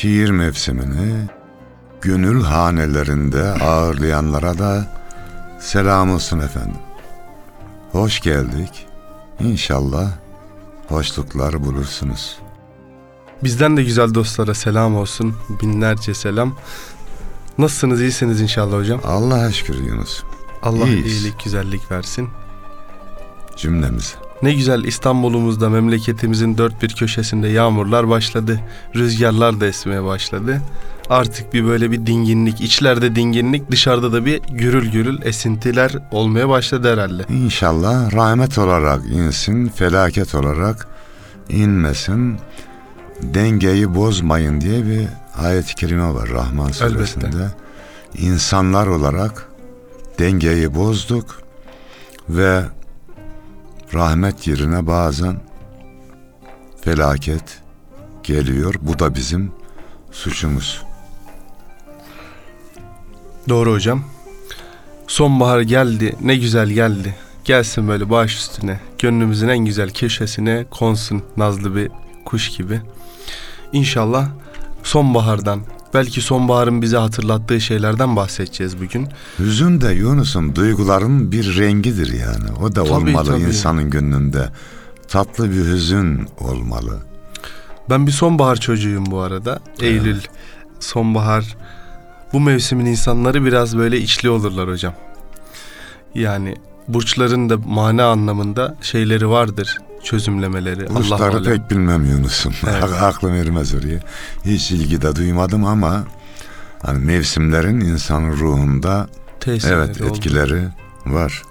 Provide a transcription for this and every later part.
Şiir mevsimini gönül hanelerinde ağırlayanlara da selam olsun efendim. Hoş geldik. İnşallah hoşluklar bulursunuz. Bizden de güzel dostlara selam olsun. Binlerce selam. Nasılsınız? İyisiniz inşallah hocam. Allah'a şükür Yunus. Allah İyiyiz. iyilik, güzellik versin. Cümlemize. Ne güzel İstanbul'umuzda memleketimizin dört bir köşesinde yağmurlar başladı. Rüzgarlar da esmeye başladı. Artık bir böyle bir dinginlik, içlerde dinginlik, dışarıda da bir gürül gürül esintiler olmaya başladı herhalde. İnşallah rahmet olarak insin, felaket olarak inmesin. Dengeyi bozmayın diye bir ayet-i kerime var Rahman suresinde. Elbette. İnsanlar olarak dengeyi bozduk ve rahmet yerine bazen felaket geliyor. Bu da bizim suçumuz. Doğru hocam. Sonbahar geldi, ne güzel geldi. Gelsin böyle baş üstüne, gönlümüzün en güzel köşesine konsun nazlı bir kuş gibi. İnşallah sonbahardan, belki sonbaharın bize hatırlattığı şeylerden bahsedeceğiz bugün. Hüzün de Yunus'un duyguların bir rengidir yani. O da Tabii, olmalı tabii. insanın gönlünde. Tatlı bir hüzün olmalı. Ben bir sonbahar çocuğuyum bu arada. Eylül, sonbahar. Bu mevsimin insanları biraz böyle içli olurlar hocam. Yani burçların da mana anlamında şeyleri vardır. Çözümlemeleri. Allah alem. pek bilmem Yunus'um. Evet. Aklım ermez oraya. Hiç ilgi de duymadım ama hani mevsimlerin insanın ruhunda tesirleri evet oldu. etkileri var.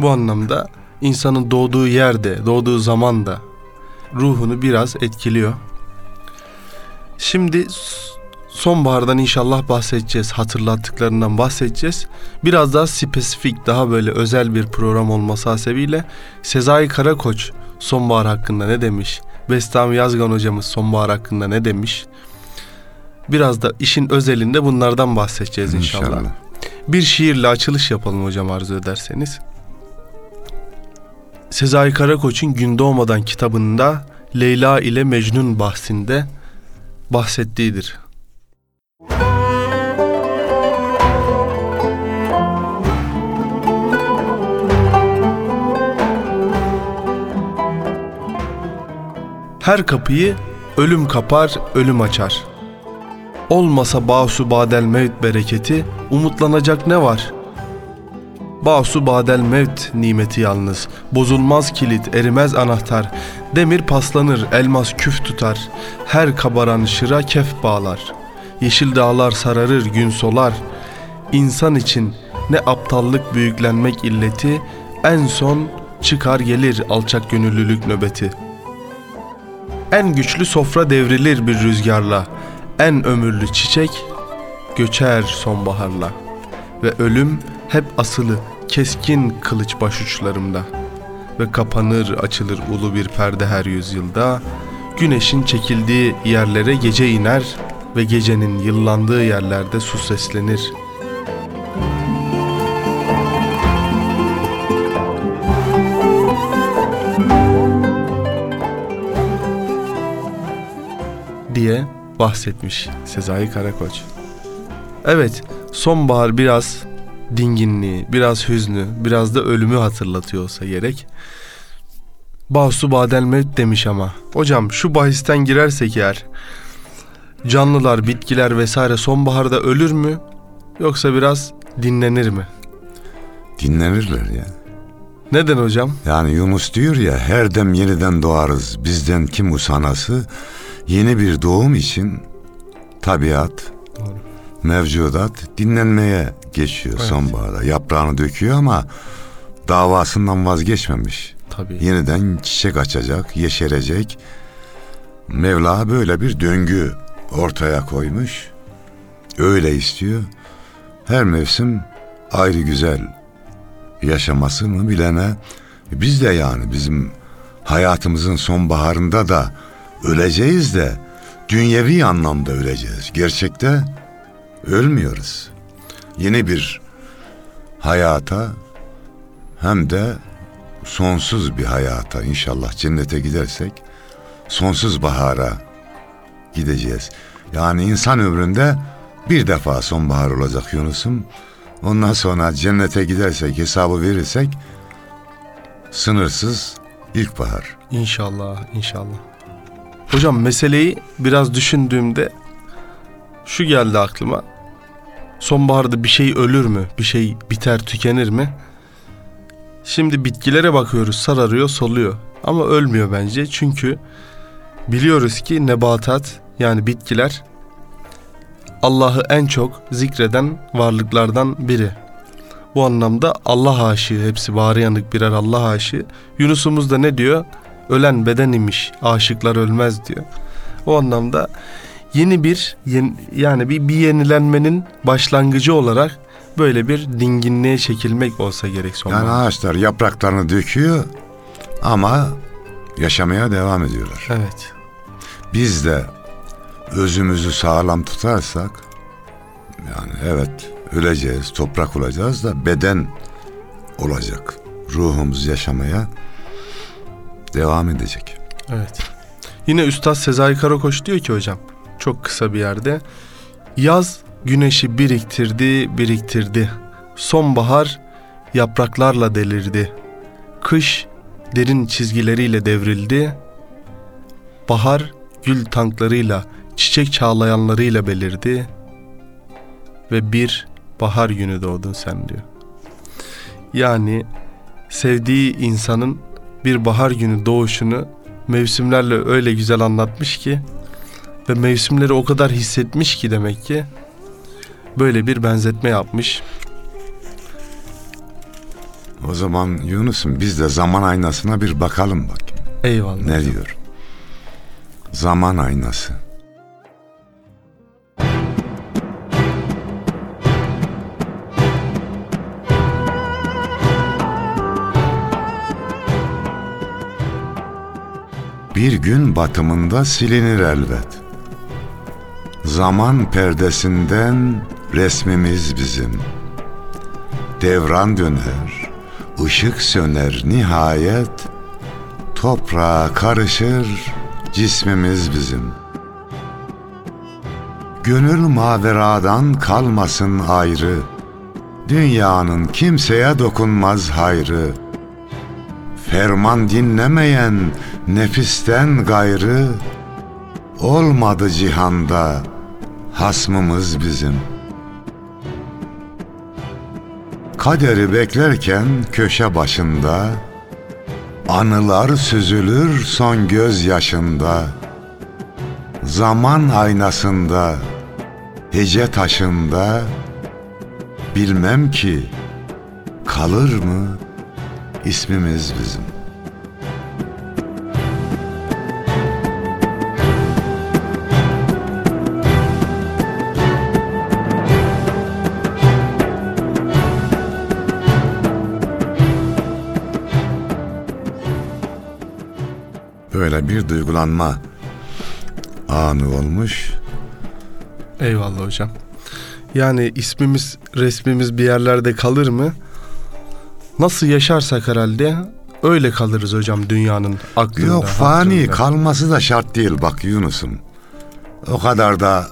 Bu anlamda insanın doğduğu yerde, doğduğu zaman da ruhunu biraz etkiliyor. Şimdi sonbahardan inşallah bahsedeceğiz. Hatırlattıklarından bahsedeceğiz. Biraz daha spesifik, daha böyle özel bir program olması hasebiyle Sezai Karakoç sonbahar hakkında ne demiş? Bestami Yazgan hocamız sonbahar hakkında ne demiş? Biraz da işin özelinde bunlardan bahsedeceğiz inşallah. İnşallah. Bir şiirle açılış yapalım hocam arzu ederseniz. Sezai Karakoç'un Gün Doğmadan kitabında Leyla ile Mecnun bahsinde bahsettiğidir. Her kapıyı ölüm kapar, ölüm açar. Olmasa basu badel mevt bereketi, umutlanacak ne var? Basu badel mevt nimeti yalnız, bozulmaz kilit, erimez anahtar, demir paslanır, elmas küf tutar, her kabaran şıra kef bağlar. Yeşil dağlar sararır, gün solar. İnsan için ne aptallık büyüklenmek illeti, en son çıkar gelir alçak gönüllülük nöbeti.'' En güçlü sofra devrilir bir rüzgarla. En ömürlü çiçek göçer sonbaharla. Ve ölüm hep asılı keskin kılıç başuçlarımda. Ve kapanır açılır ulu bir perde her yüzyılda. Güneşin çekildiği yerlere gece iner ve gecenin yıllandığı yerlerde su seslenir. Diye bahsetmiş Sezai Karakoç. Evet, sonbahar biraz dinginliği, biraz hüznü, biraz da ölümü hatırlatıyor olsa gerek. Basu badel demiş ama. Hocam şu bahisten girersek eğer canlılar, bitkiler vesaire sonbaharda ölür mü yoksa biraz dinlenir mi? Dinlenirler ya. Neden hocam? Yani Yunus diyor ya her dem yeniden doğarız. Bizden kim usanası? Yeni bir doğum için tabiat, Doğru. mevcudat dinlenmeye geçiyor Evet. sonbaharda. Yaprağını döküyor ama davasından vazgeçmemiş. Tabii. Yeniden çiçek açacak, yeşerecek. Mevla böyle bir döngü ortaya koymuş. Öyle istiyor. Her mevsim ayrı güzel yaşamasını bilene biz de yani bizim hayatımızın sonbaharında da öleceğiz de dünyevi anlamda öleceğiz. Gerçekte ölmüyoruz. Yeni bir hayata hem de sonsuz bir hayata inşallah cennete gidersek sonsuz bahara gideceğiz. Yani insan ömründe bir defa sonbahar olacak Yunus'um. Ondan sonra cennete gidersek hesabı verirsek sınırsız ilkbahar. İnşallah, inşallah. Hocam meseleyi biraz düşündüğümde şu geldi aklıma. Sonbaharda bir şey ölür mü? Bir şey biter, tükenir mi? Şimdi bitkilere bakıyoruz, sararıyor, soluyor. Ama ölmüyor bence. Çünkü biliyoruz ki nebatat yani bitkiler Allah'ı en çok zikreden varlıklardan biri. Bu anlamda Allah aşığı hepsi bağrı yanık birer Allah aşığı. Yunus'umuz da ne diyor? Ölen beden imiş, aşıklar ölmez diyor. O anlamda yeni bir yeni- yani bir, bir yenilenmenin başlangıcı olarak böyle bir dinginliğe çekilmek olsa gerek sonbahar. Yani ağaçlar yapraklarını döküyor ama yaşamaya devam ediyorlar. Evet. Biz de özümüzü sağlam tutarsak yani evet öleceğiz, toprak olacağız da beden olacak. Ruhumuz yaşamaya devam edecek. Evet. Yine Üstad Sezai Karakoç diyor ki hocam çok kısa bir yerde yaz güneşi biriktirdi biriktirdi sonbahar yapraklarla delirdi kış derin çizgileriyle devrildi bahar gül tanklarıyla çiçek çağlayanlarıyla belirdi ve bir bahar günü doğdun sen diyor. Yani sevdiği insanın bir bahar günü doğuşunu mevsimlerle öyle güzel anlatmış ki ve mevsimleri o kadar hissetmiş ki demek ki böyle bir benzetme yapmış. O zaman Yunus'um biz de zaman aynasına bir bakalım bakayım. Eyvallah. Ne diyor? Zaman aynası. Bir gün batımında silinir elbet. Zaman perdesinden resmimiz bizim. Devran döner, ışık söner nihayet Toprağa karışır cismimiz bizim. Gönül maveradan kalmasın ayrı. Dünyanın kimseye dokunmaz hayrı. Ferman dinlemeyen nefisten gayrı olmadı cihanda hasmımız bizim. Kaderi beklerken köşe başında Anılar süzülür son göz yaşında Zaman aynasında Hece taşında Bilmem ki Kalır mı ismimiz bizim Böyle bir duygulanma anı olmuş. Eyvallah hocam. Yani ismimiz, resmimiz bir yerlerde kalır mı? Nasıl yaşarsak herhalde öyle kalırız hocam dünyanın aklında. Yok fani hatırında. kalması da şart değil bak Yunus'um. O kadar da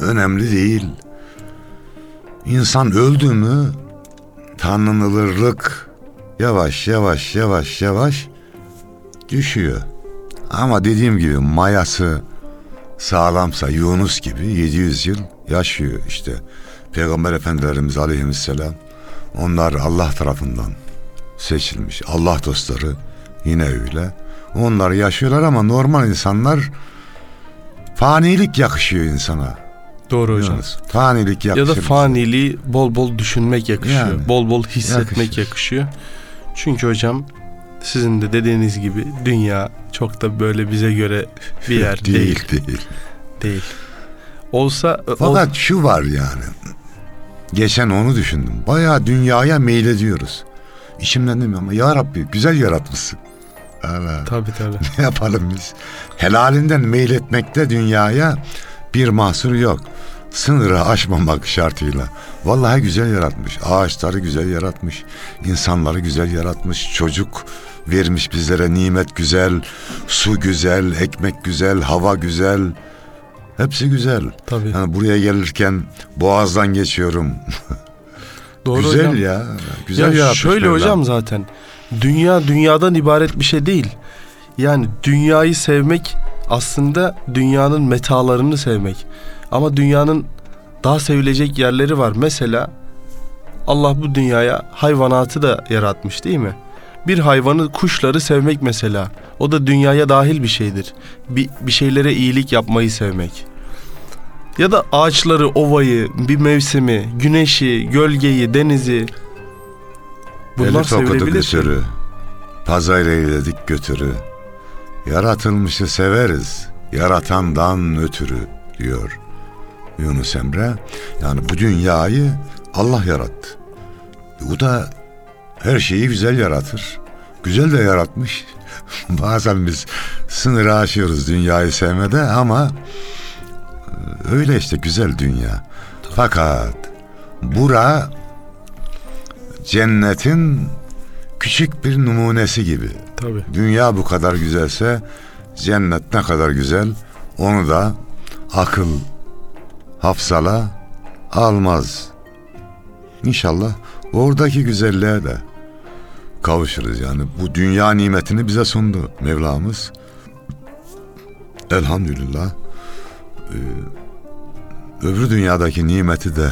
önemli değil. İnsan öldü mü tanınılırlık yavaş yavaş yavaş yavaş düşüyor. Ama dediğim gibi mayası sağlamsa Yunus gibi 700 yıl yaşıyor işte. Peygamber Efendilerimiz aleyhisselam onlar Allah tarafından seçilmiş. Allah dostları yine öyle. Onlar yaşıyorlar ama normal insanlar fanilik yakışıyor insana. Doğru hocam. Yunus. Fanilik Ya yakışıyor. da faniliği bol bol düşünmek yakışıyor. Yani. bol bol hissetmek Yakışır. yakışıyor. Çünkü hocam sizin de dediğiniz gibi dünya çok da böyle bize göre bir yer değil. değil, değil. Değil. Olsa Fakat şu var yani. Geçen onu düşündüm. Bayağı dünyaya meylediyoruz. İçimden dedim ama ya Rabbi güzel yaratmışsın. Allah. tabi tabi. Ne yapalım biz? Helalinden meyletmekte dünyaya bir mahsur yok. Sınırı aşmamak şartıyla. Vallahi güzel yaratmış. Ağaçları güzel yaratmış. insanları güzel yaratmış. Çocuk vermiş bizlere nimet güzel. Su güzel, ekmek güzel, hava güzel. Hepsi güzel. Tabii. Yani buraya gelirken boğazdan geçiyorum. Doğru güzel hocam. ya. Güzel ya şöyle Mevlam. hocam zaten dünya dünyadan ibaret bir şey değil. Yani dünyayı sevmek aslında dünyanın metalarını sevmek. Ama dünyanın daha sevilecek yerleri var. Mesela Allah bu dünyaya hayvanatı da yaratmış değil mi? Bir hayvanı, kuşları sevmek mesela. O da dünyaya dahil bir şeydir. Bir, bir şeylere iyilik yapmayı sevmek. Ya da ağaçları, ovayı, bir mevsimi, güneşi, gölgeyi, denizi. Bunlar Eli sevilebilir götürü. Pazayla eyledik götürü. Yaratılmışı severiz. Yaratandan ötürü diyor Yunus Emre. Yani bu dünyayı Allah yarattı. O da her şeyi güzel yaratır. Güzel de yaratmış. Bazen biz sınırı aşıyoruz dünyayı sevmede ama e, öyle işte güzel dünya. Fakat bura cennetin küçük bir numunesi gibi. Tabii. Dünya bu kadar güzelse cennet ne kadar güzel onu da akıl hafsala almaz. İnşallah oradaki güzelliğe de kavuşuruz yani. Bu dünya nimetini bize sundu Mevlamız. Elhamdülillah. Ee, öbür dünyadaki nimeti de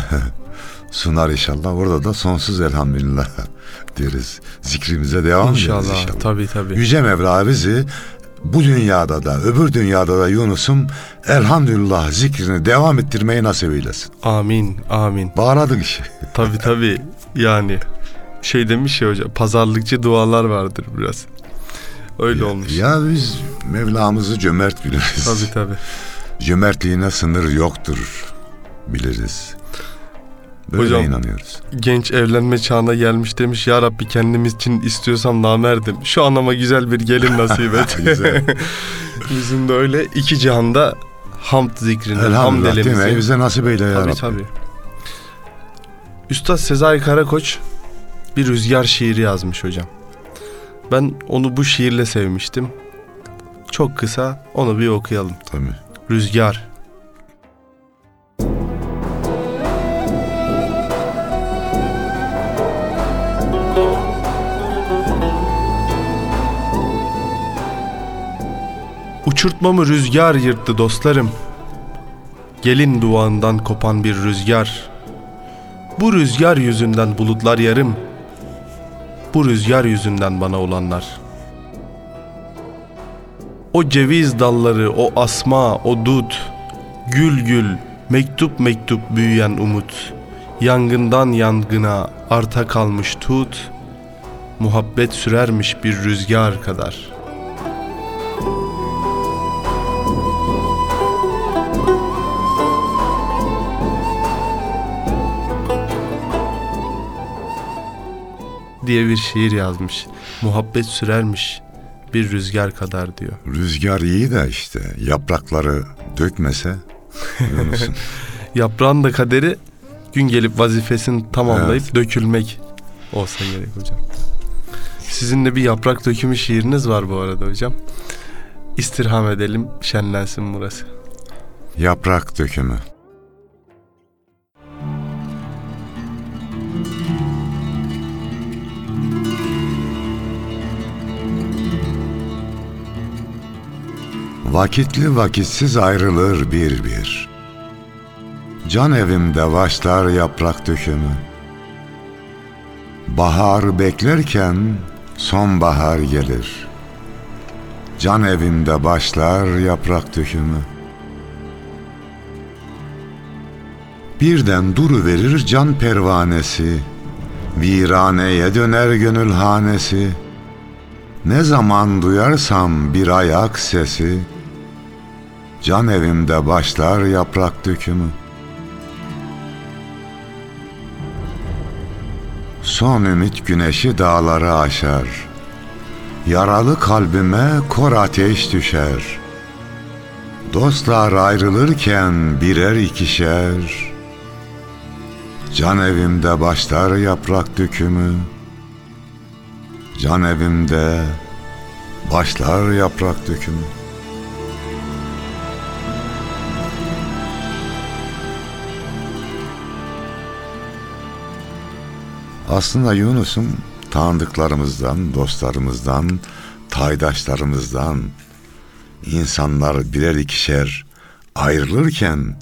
sunar inşallah. Orada da sonsuz elhamdülillah deriz. Zikrimize devam ederiz İnşallah. inşallah. Tabii tabii. Yüce Mevla bizi bu dünyada da öbür dünyada da Yunus'um elhamdülillah zikrini devam ettirmeyi nasip eylesin. Amin. Amin. Bağladık işi. Tabii tabii. Yani şey demiş ya hocam pazarlıkçı dualar vardır biraz. Öyle olmuş. Ya biz Mevlamızı cömert biliriz. Tabii tabii. Cömertliğine sınır yoktur biliriz. Böyle Hocam- inanıyoruz. Genç evlenme çağına gelmiş demiş ya Rabbi kendimiz için istiyorsam namerdim. Şu anama güzel bir gelin nasip et. Bizim de öyle iki cihanda hamd zikrini, hamd elemizi. bize nasip eyle ya Tabii Rabbi. tabii. Üstad Sezai Karakoç bir rüzgar şiiri yazmış hocam. Ben onu bu şiirle sevmiştim. Çok kısa onu bir okuyalım. Tabii. Rüzgar. Uçurtmamı rüzgar yırttı dostlarım. Gelin duvağından kopan bir rüzgar. Bu rüzgar yüzünden bulutlar yarım. Bu rüzgar yüzünden bana olanlar.'' O ceviz dalları, o asma, o dut, gül gül, mektup mektup büyüyen umut, yangından yangına arta kalmış tut, muhabbet sürermiş bir rüzgar kadar. Diye bir şiir yazmış. Muhabbet sürermiş bir rüzgar kadar diyor. Rüzgar iyi de işte yaprakları dökmese. Yaprağın da kaderi gün gelip vazifesini tamamlayıp dökülmek olsa gerek hocam. Sizin de bir yaprak dökümü şiiriniz var bu arada hocam. İstirham edelim şenlensin burası. Yaprak dökümü. Vakitli vakitsiz ayrılır bir bir. Can evimde başlar yaprak dökümü. Bahar beklerken sonbahar gelir. Can evimde başlar yaprak dökümü. Birden duru verir can pervanesi, viraneye döner gönül hanesi. Ne zaman duyarsam bir ayak sesi, can evimde başlar yaprak dökümü. Son ümit güneşi dağları aşar. Yaralı kalbime kor ateş düşer. Dostlar ayrılırken birer ikişer. Can evimde başlar yaprak dökümü. Can evimde başlar yaprak dökümü. Aslında Yunus'un tanıdıklarımızdan, dostlarımızdan, taydaşlarımızdan insanlar birer ikişer ayrılırken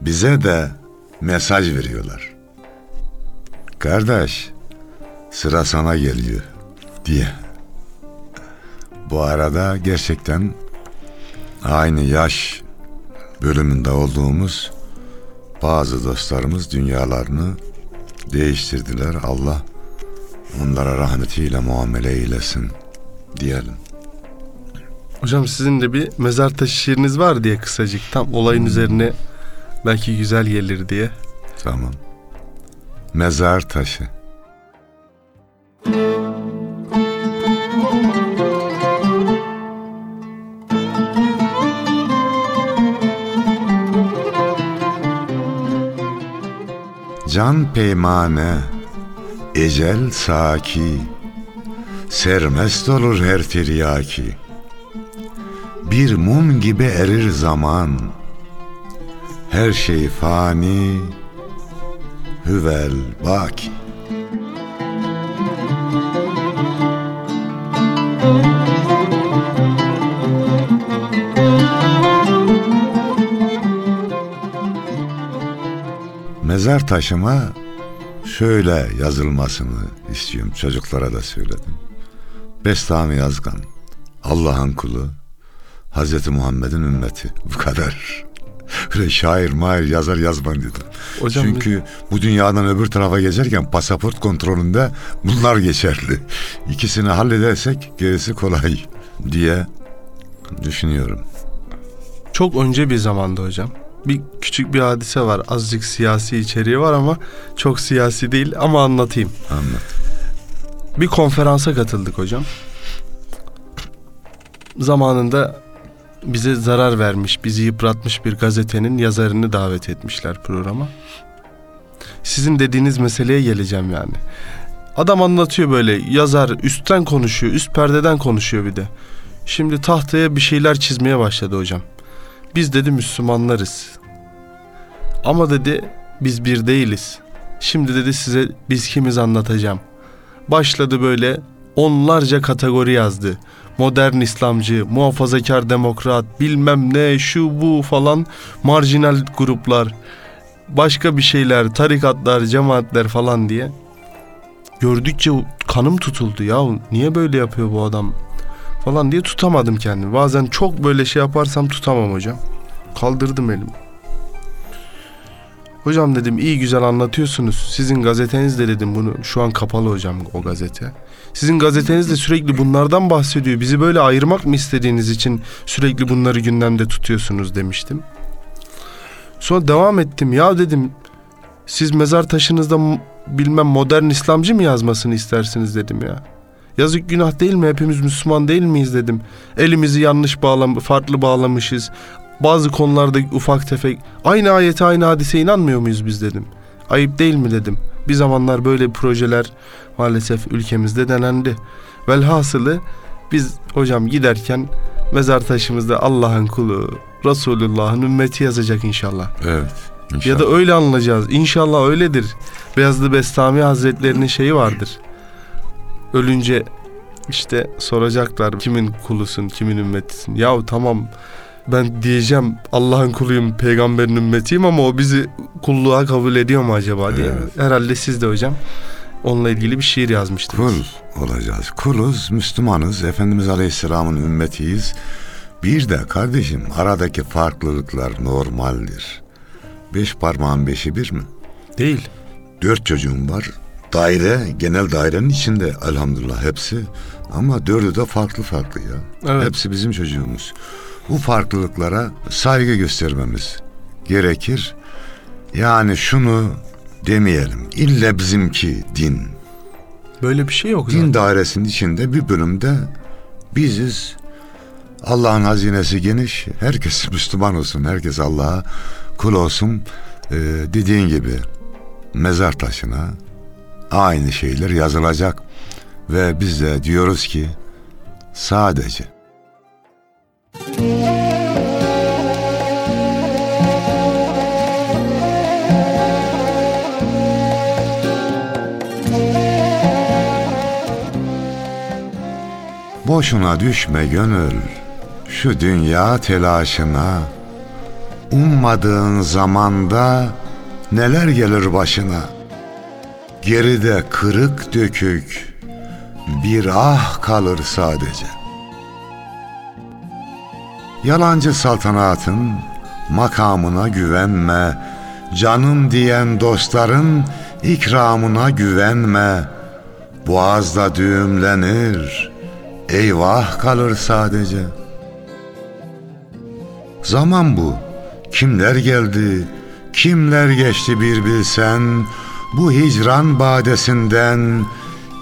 bize de mesaj veriyorlar. Kardeş, sıra sana geliyor diye. Bu arada gerçekten aynı yaş bölümünde olduğumuz bazı dostlarımız dünyalarını değiştirdiler. Allah onlara rahmetiyle muamele eylesin diyelim. Hocam sizin de bir mezar taşı şiiriniz var diye kısacık tam olayın üzerine belki güzel gelir diye. Tamam. Mezar taşı. Can peymane, ecel saki, sermest olur her tiryaki. Bir mum gibi erir zaman, her şey fani, hüvel baki. Mezar taşıma şöyle yazılmasını istiyorum. Çocuklara da söyledim. Bestami Yazgan, Allah'ın kulu, Hazreti Muhammed'in ümmeti. Bu kadar. Öyle şair, mahir, yazar yazman dedim. Hocam Çünkü bu dünyadan öbür tarafa geçerken pasaport kontrolünde bunlar geçerli. İkisini halledersek gerisi kolay diye düşünüyorum. çok önce bir zamanda hocam. Bir küçük bir hadise var. Azıcık siyasi içeriği var ama çok siyasi değil ama anlatayım. Anlat. Bir konferansa katıldık hocam. Zamanında bize zarar vermiş, bizi yıpratmış bir gazetenin yazarını davet etmişler programa. Sizin dediğiniz meseleye geleceğim yani. Adam anlatıyor böyle, yazar üstten konuşuyor, üst perdeden konuşuyor bir de. Şimdi tahtaya bir şeyler çizmeye başladı hocam. Biz dedi Müslümanlarız. Ama dedi biz bir değiliz. Şimdi dedi size biz kimiz anlatacağım. Başladı böyle onlarca kategori yazdı. Modern İslamcı, muhafazakar demokrat, bilmem ne, şu bu falan marjinal gruplar, başka bir şeyler, tarikatlar, cemaatler falan diye. Gördükçe kanım tutuldu ya. Niye böyle yapıyor bu adam? Falan diye tutamadım kendimi. Bazen çok böyle şey yaparsam tutamam hocam. Kaldırdım elimi. Hocam dedim iyi güzel anlatıyorsunuz. Sizin gazetenizde dedim bunu. Şu an kapalı hocam o gazete. Sizin gazeteniz de sürekli bunlardan bahsediyor. Bizi böyle ayırmak mı istediğiniz için sürekli bunları gündemde tutuyorsunuz demiştim. Sonra devam ettim. Ya dedim siz mezar taşınızda bilmem modern İslamcı mı yazmasını istersiniz dedim ya. Yazık günah değil mi? Hepimiz Müslüman değil miyiz dedim. Elimizi yanlış bağlam farklı bağlamışız. Bazı konularda ufak tefek aynı ayete aynı hadise inanmıyor muyuz biz dedim. Ayıp değil mi dedim. Bir zamanlar böyle projeler maalesef ülkemizde denendi. Velhasılı biz hocam giderken mezar taşımızda Allah'ın kulu, Resulullah'ın ümmeti yazacak inşallah. Evet. İnşallah. Ya da öyle anlayacağız. İnşallah öyledir. Beyazlı Bestami Hazretlerinin şeyi vardır. Ölünce işte soracaklar kimin kulusun, kimin ümmetisin. Yahu tamam ben diyeceğim Allah'ın kuluyum, peygamberin ümmetiyim ama o bizi kulluğa kabul ediyor mu acaba diye. Evet. Herhalde siz de hocam onunla ilgili bir şiir yazmıştınız. Kul olacağız. Kuluz, Müslümanız, Efendimiz Aleyhisselam'ın ümmetiyiz. Bir de kardeşim aradaki farklılıklar normaldir. Beş parmağın beşi bir mi? Değil. Dört çocuğum var. Daire, genel dairenin içinde elhamdülillah hepsi. Ama dördü de farklı farklı ya. Evet. Hepsi bizim çocuğumuz. Bu farklılıklara saygı göstermemiz gerekir. Yani şunu demeyelim. İlle bizimki din. Böyle bir şey yok Din zaten. dairesinin içinde bir bölümde biziz. Allah'ın hazinesi geniş. Herkes Müslüman olsun. Herkes Allah'a kul olsun. Ee, dediğin gibi mezar taşına aynı şeyler yazılacak. Ve biz de diyoruz ki sadece. Boşuna düşme gönül şu dünya telaşına. Ummadığın zamanda neler gelir başına Geride kırık dökük bir ah kalır sadece. Yalancı saltanatın makamına güvenme Canım diyen dostların ikramına güvenme. Boğazda düğümlenir Eyvah kalır sadece. Zaman bu. Kimler geldi Kimler geçti bir bilsen Bu hicran badesinden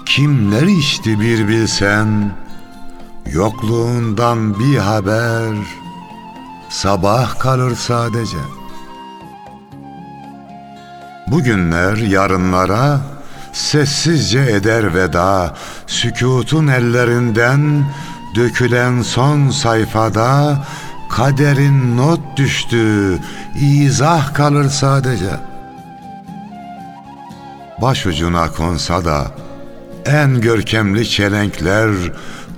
Kimler içti bir bilsen? Yokluğundan bir haber Sabah kalır sadece. Bugünler yarınlara sessizce eder veda Sükutun ellerinden dökülen son sayfada Kaderin not düştü, izah kalır sadece Başucuna konsa da en görkemli çelenkler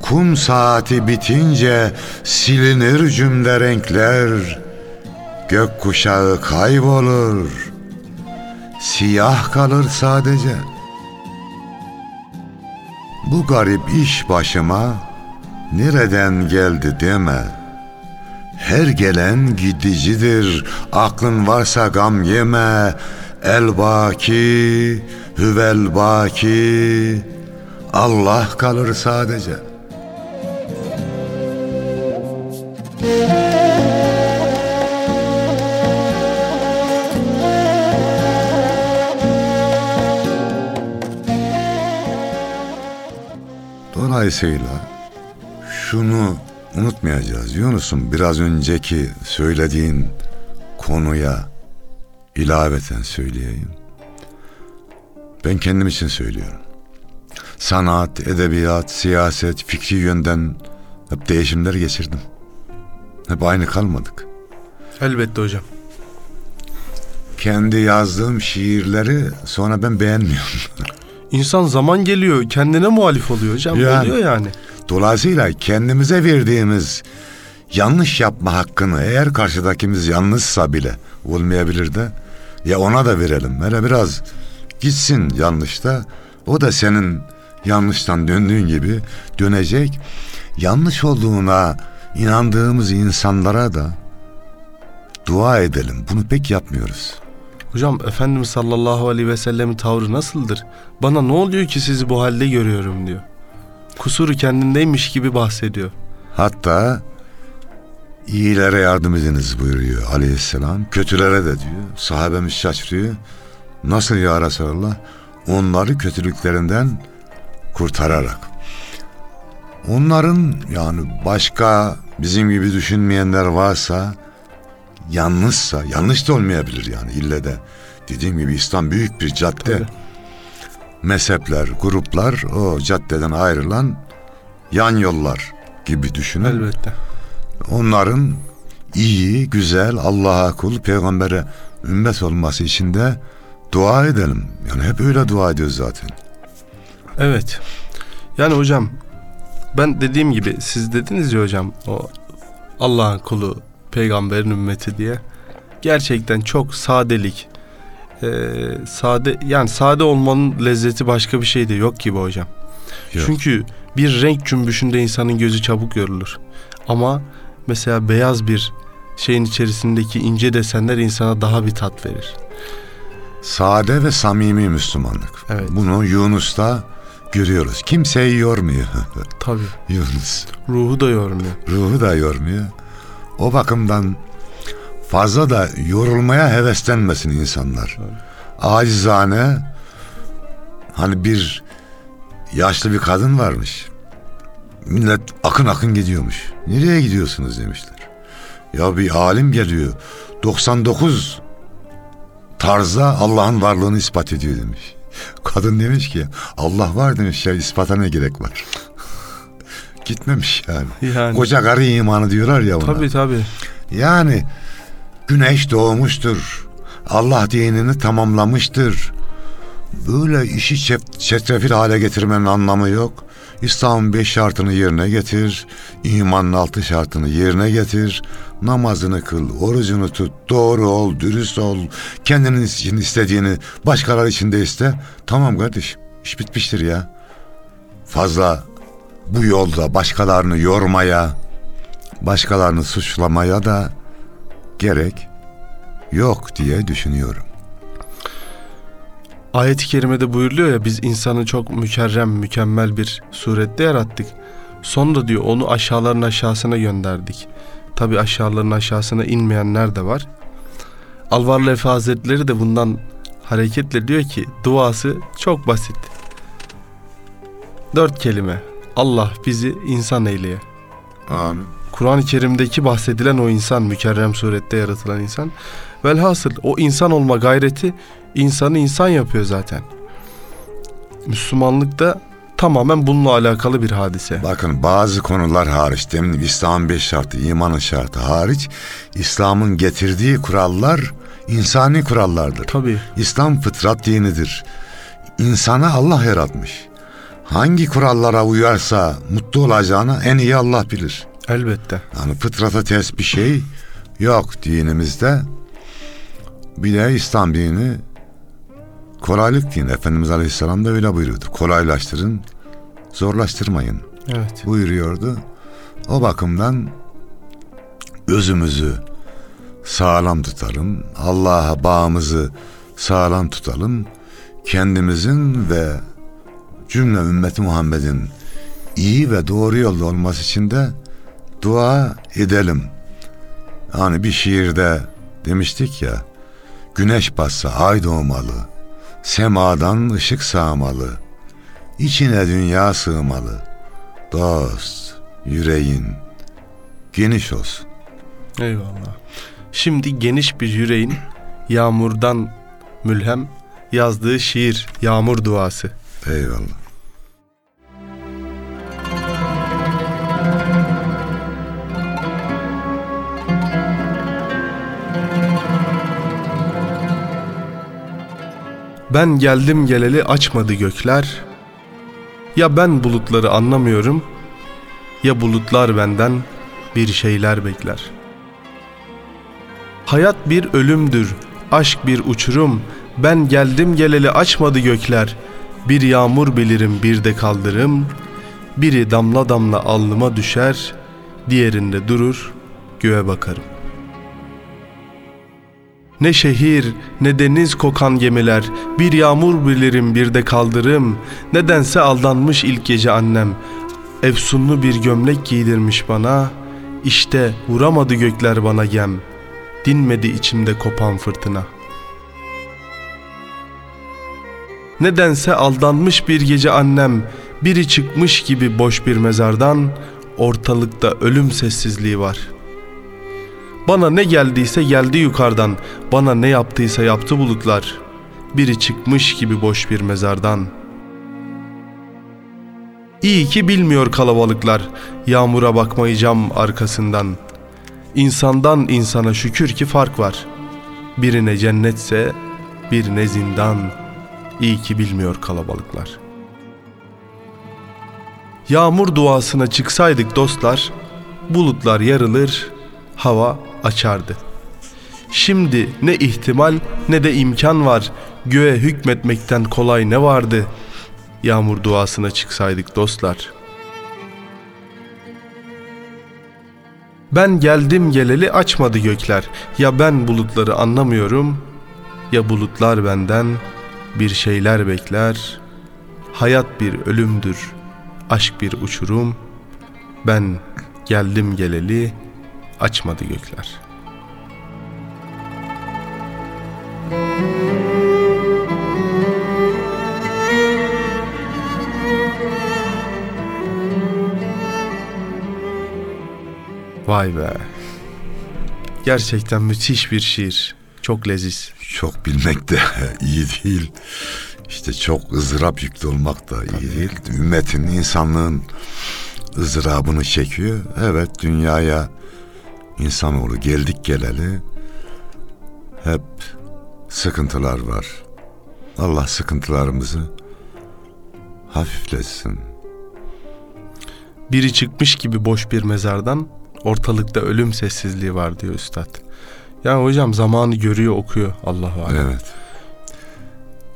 Kum saati bitince silinir cümle renkler. Gök kuşağı kaybolur Siyah kalır sadece. Bu garip iş başıma Nereden geldi? deme. Her gelen gidicidir. Aklın varsa gam yeme El baki Hüvel baki. Allah kalır sadece. Dolayısıyla şunu unutmayacağız. Yunus'un biraz önceki söylediğin konuya ilaveten söyleyeyim. Ben kendim için söylüyorum. Sanat, edebiyat, siyaset, fikri yönden hep değişimler geçirdim. Hep aynı kalmadık. Elbette hocam. Kendi yazdığım şiirleri sonra ben beğenmiyorum. İnsan zaman geliyor kendine muhalif oluyor hocam. Yani. Oluyor yani. Dolayısıyla kendimize verdiğimiz yanlış yapma hakkını eğer karşıdakimiz yanlışsa bile olmayabilir de ya ona da verelim. Hele biraz gitsin yanlışta o da senin yanlıştan döndüğün gibi dönecek. Yanlış olduğuna inandığımız insanlara da dua edelim. Bunu pek yapmıyoruz. Hocam Efendimiz sallallahu aleyhi ve sellemin tavrı nasıldır? Bana ne oluyor ki sizi bu halde görüyorum diyor. Kusuru kendindeymiş gibi bahsediyor. Hatta iyilere yardım ediniz buyuruyor aleyhisselam. Kötülere de diyor. Sahabemiz şaşırıyor. Nasıl ya Resulallah? Onları kötülüklerinden kurtararak. Onların yani başka bizim gibi düşünmeyenler varsa yanlışsa, yanlış da olmayabilir yani ille de. Dediğim gibi İslam büyük bir cadde. Tabii. Mezhepler, gruplar o caddeden ayrılan yan yollar gibi düşünün. Elbette. Onların iyi, güzel, Allah'a kul, peygambere ümmet olması için de dua edelim. Yani hep öyle dua ediyoruz zaten. Evet. Yani hocam ben dediğim gibi siz dediniz ya hocam o Allah'ın kulu peygamberin ümmeti diye. Gerçekten çok sadelik. Ee, sade yani sade olmanın lezzeti başka bir şey de yok gibi hocam. Yok. Çünkü bir renk cümbüşünde insanın gözü çabuk yorulur. Ama mesela beyaz bir şeyin içerisindeki ince desenler insana daha bir tat verir. Sade ve samimi Müslümanlık. Evet. Bunu Yunus'ta görüyoruz. Kimseyi yormuyor. Tabii. Yunus. Ruhu da yormuyor. Ruhu da yormuyor. O bakımdan fazla da yorulmaya heveslenmesin insanlar. Acizane hani bir yaşlı bir kadın varmış. Millet akın akın gidiyormuş. Nereye gidiyorsunuz demişler. Ya bir alim geliyor. 99 tarzda Allah'ın varlığını ispat ediyor demiş. Kadın demiş ki Allah var demiş ya ispata ne gerek var. Gitmemiş yani. Yani. Koca karı imanı diyorlar ya ona. Tabii tabii. Yani güneş doğmuştur. Allah dinini tamamlamıştır. Böyle işi çetrefil hale getirmenin anlamı yok. İslam'ın beş şartını yerine getir. imanın altı şartını yerine getir. Namazını kıl, orucunu tut, doğru ol, dürüst ol. Kendinin için istediğini başkaları için de iste. Tamam kardeşim, iş bitmiştir ya. Fazla bu yolda başkalarını yormaya, başkalarını suçlamaya da gerek yok diye düşünüyorum. Ayet-i kerimede buyuruluyor ya biz insanı çok mükerrem, mükemmel bir surette yarattık. Sonra diyor onu aşağıların aşağısına gönderdik. Tabi aşağıların aşağısına inmeyenler de var. Alvarlı Efe Hazretleri de bundan hareketle diyor ki duası çok basit. Dört kelime. Allah bizi insan eyleye. Amin. Kur'an-ı Kerim'deki bahsedilen o insan, mükerrem surette yaratılan insan. Velhasıl o insan olma gayreti insanı insan yapıyor zaten. Müslümanlık da tamamen bununla alakalı bir hadise. Bakın bazı konular hariç, demin İslam'ın beş şartı, imanın şartı hariç, İslam'ın getirdiği kurallar insani kurallardır. Tabii. İslam fıtrat dinidir. İnsanı Allah yaratmış. Hangi kurallara uyarsa mutlu olacağını en iyi Allah bilir. Elbette. Yani fıtrata ters bir şey yok dinimizde. Bir de İslam dini kolaylık dini. Efendimiz Aleyhisselam da öyle buyuruyordu. Kolaylaştırın, zorlaştırmayın Evet. buyuruyordu. O bakımdan özümüzü sağlam tutalım. Allah'a bağımızı sağlam tutalım. Kendimizin ve cümle ümmeti Muhammed'in iyi ve doğru yolda olması için de dua edelim. Hani bir şiirde demiştik ya, güneş batsa ay doğmalı, semadan ışık sağmalı, içine dünya sığmalı. Dost, yüreğin geniş olsun. Eyvallah. Şimdi geniş bir yüreğin yağmurdan mülhem yazdığı şiir Yağmur Duası. Eyvallah. Ben geldim geleli açmadı gökler. Ya ben bulutları anlamıyorum ya bulutlar benden bir şeyler bekler. Hayat bir ölümdür, aşk bir uçurum. Ben geldim geleli açmadı gökler. Bir yağmur bilirim bir de kaldırım. Biri damla damla alnıma düşer, diğerinde durur, göğe bakarım. Ne şehir ne deniz kokan gemiler Bir yağmur bilirim bir de kaldırım. Nedense aldanmış ilk gece annem. Efsunlu bir gömlek giydirmiş bana. İşte vuramadı gökler bana gem. Dinmedi içimde kopan fırtına. Nedense aldanmış bir gece annem Biri çıkmış gibi boş bir mezardan Ortalıkta ölüm sessizliği var Bana ne geldiyse geldi yukarıdan. Bana ne yaptıysa yaptı bulutlar. Biri çıkmış gibi boş bir mezardan. İyi ki bilmiyor kalabalıklar. Yağmura bakmayacağım arkasından. İnsandan insana şükür ki fark var. Birine cennetse birine zindan. İyi ki bilmiyor kalabalıklar. Yağmur duasına çıksaydık dostlar, bulutlar yarılır, hava açardı. Şimdi ne ihtimal ne de imkan var. Göğe hükmetmekten kolay ne vardı? Yağmur duasına çıksaydık dostlar. Ben geldim geleli açmadı gökler. Ya ben bulutları anlamıyorum ya bulutlar benden bir şeyler bekler. Hayat bir ölümdür, aşk bir uçurum. Ben geldim geleli açmadı gökler. Vay be. Gerçekten müthiş bir şiir. Çok leziz. Çok bilmek de iyi değil. İşte çok ızdırap yüklü olmak da iyi değil. Ümmetin, insanlığın ızdırabını çekiyor. Evet dünyaya insanoğlu geldik geleli hep sıkıntılar var. Allah sıkıntılarımızı hafifletsin. Biri çıkmış gibi boş bir mezardan ortalıkta ölüm sessizliği var diyor üstad. Yani hocam zamanı görüyor okuyor Allah var. Evet.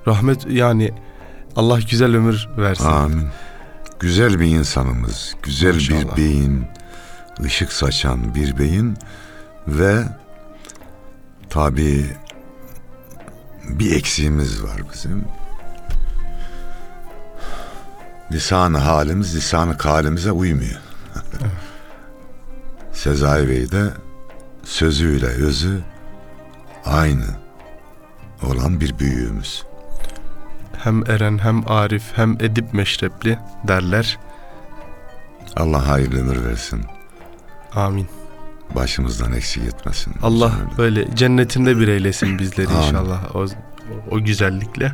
Rahmet yani Allah güzel ömür versin. Amin. Güzel bir insanımız, güzel Maşallah. bir beyin, ışık saçan bir beyin ve tabi bir eksiğimiz var bizim. Lisanı halimiz lisanı halimize uymuyor. Sezai Bey de sözüyle özü aynı olan bir büyüğümüz. Hem eren hem arif hem edip meşrepli derler. Allah hayırlı ömür versin. Amin. Başımızdan eksik etmesin. Allah Öyle. böyle cennetinde bir eylesin bizleri Amin. inşallah o, o güzellikle.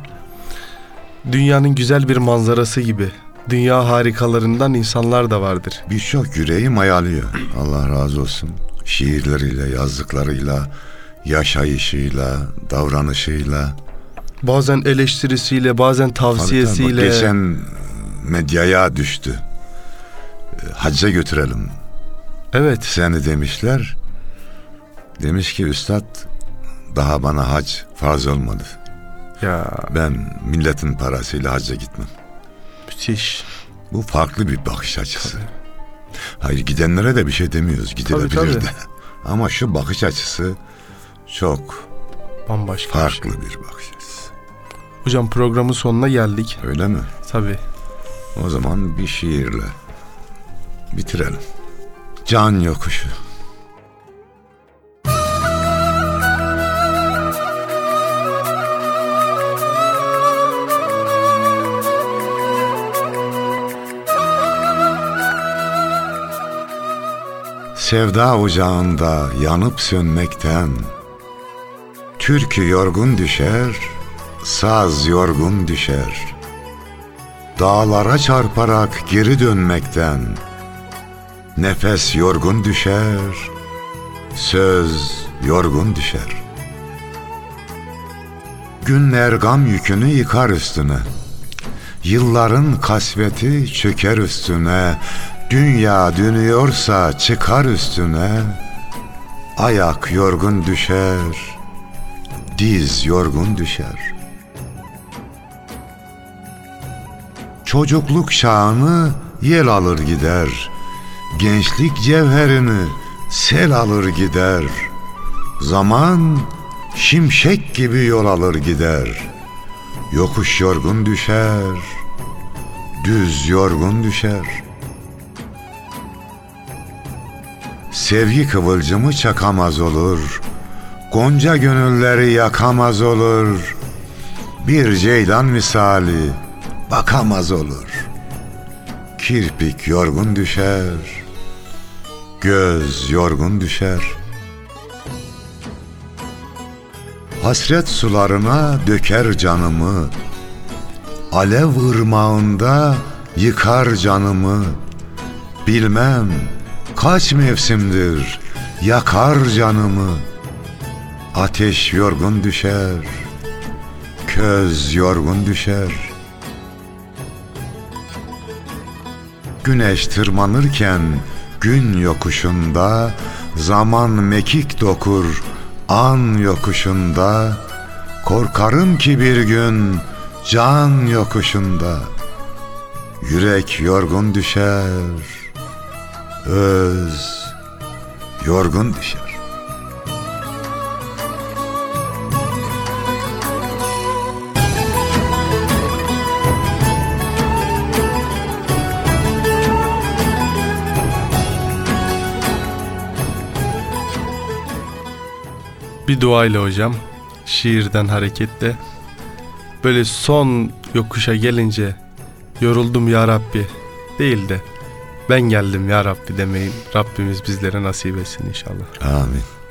Dünyanın güzel bir manzarası gibi. Dünya harikalarından insanlar da vardır. Birçok yüreği mayalıyor. Allah razı olsun. Şiirleriyle, yazdıklarıyla, yaşayışıyla, davranışıyla. Bazen eleştirisiyle, bazen Tabii tabii. Tavsiyesiyle. Geçen medyaya düştü. E, Hacca götürelim Evet. seni demişler. Demiş ki üstad daha bana hac farz olmadı. Ya Ben milletin parasıyla hacca gitmem. müthiş. Bu farklı bir bakış açısı. Hayır gidenlere de bir şey demiyoruz. Gidilebilir Tabii, de. tabii. Ama şu bakış açısı çok Bambaşka bir farklı şey. bir bakış açısı. Hocam programın sonuna geldik. Öyle mi? Tabii. O zaman bir şiirle bitirelim. Can yokuşu. Sevda ocağında yanıp sönmekten Türkü yorgun düşer, saz yorgun düşer. Dağlara çarparak geri dönmekten Nefes yorgun düşer, söz yorgun düşer. Günler gam yükünü yıkar üstüne. Yılların kasveti çöker üstüne. Dünya dönüyorsa çıkar üstüne. Ayak yorgun düşer, diz yorgun düşer. Çocukluk şağını yel alır gider. Gençlik cevherini sel alır gider. Zaman şimşek gibi yol alır gider. Yokuş yorgun düşer, düz yorgun düşer. Sevgi kıvılcımı çakamaz olur. Gonca gönülleri yakamaz olur. Bir ceylan misali bakamaz olur. Kirpik yorgun düşer, göz yorgun düşer. Hasret sularına döker canımı. Alev ırmağında yıkar canımı. Bilmem kaç mevsimdir yakar canımı. Ateş yorgun düşer Köz yorgun düşer. Güneş tırmanırken gün yokuşunda Zaman mekik dokur an yokuşunda Korkarım ki bir gün can yokuşunda. Yürek yorgun düşer Öz yorgun düşer Bir duayla hocam. Şiirden hareketle. Böyle son yokuşa gelince yoruldum ya Rabbi değil de ben geldim ya Rabbi demeyi Rabbimiz bizlere nasip etsin inşallah. Amin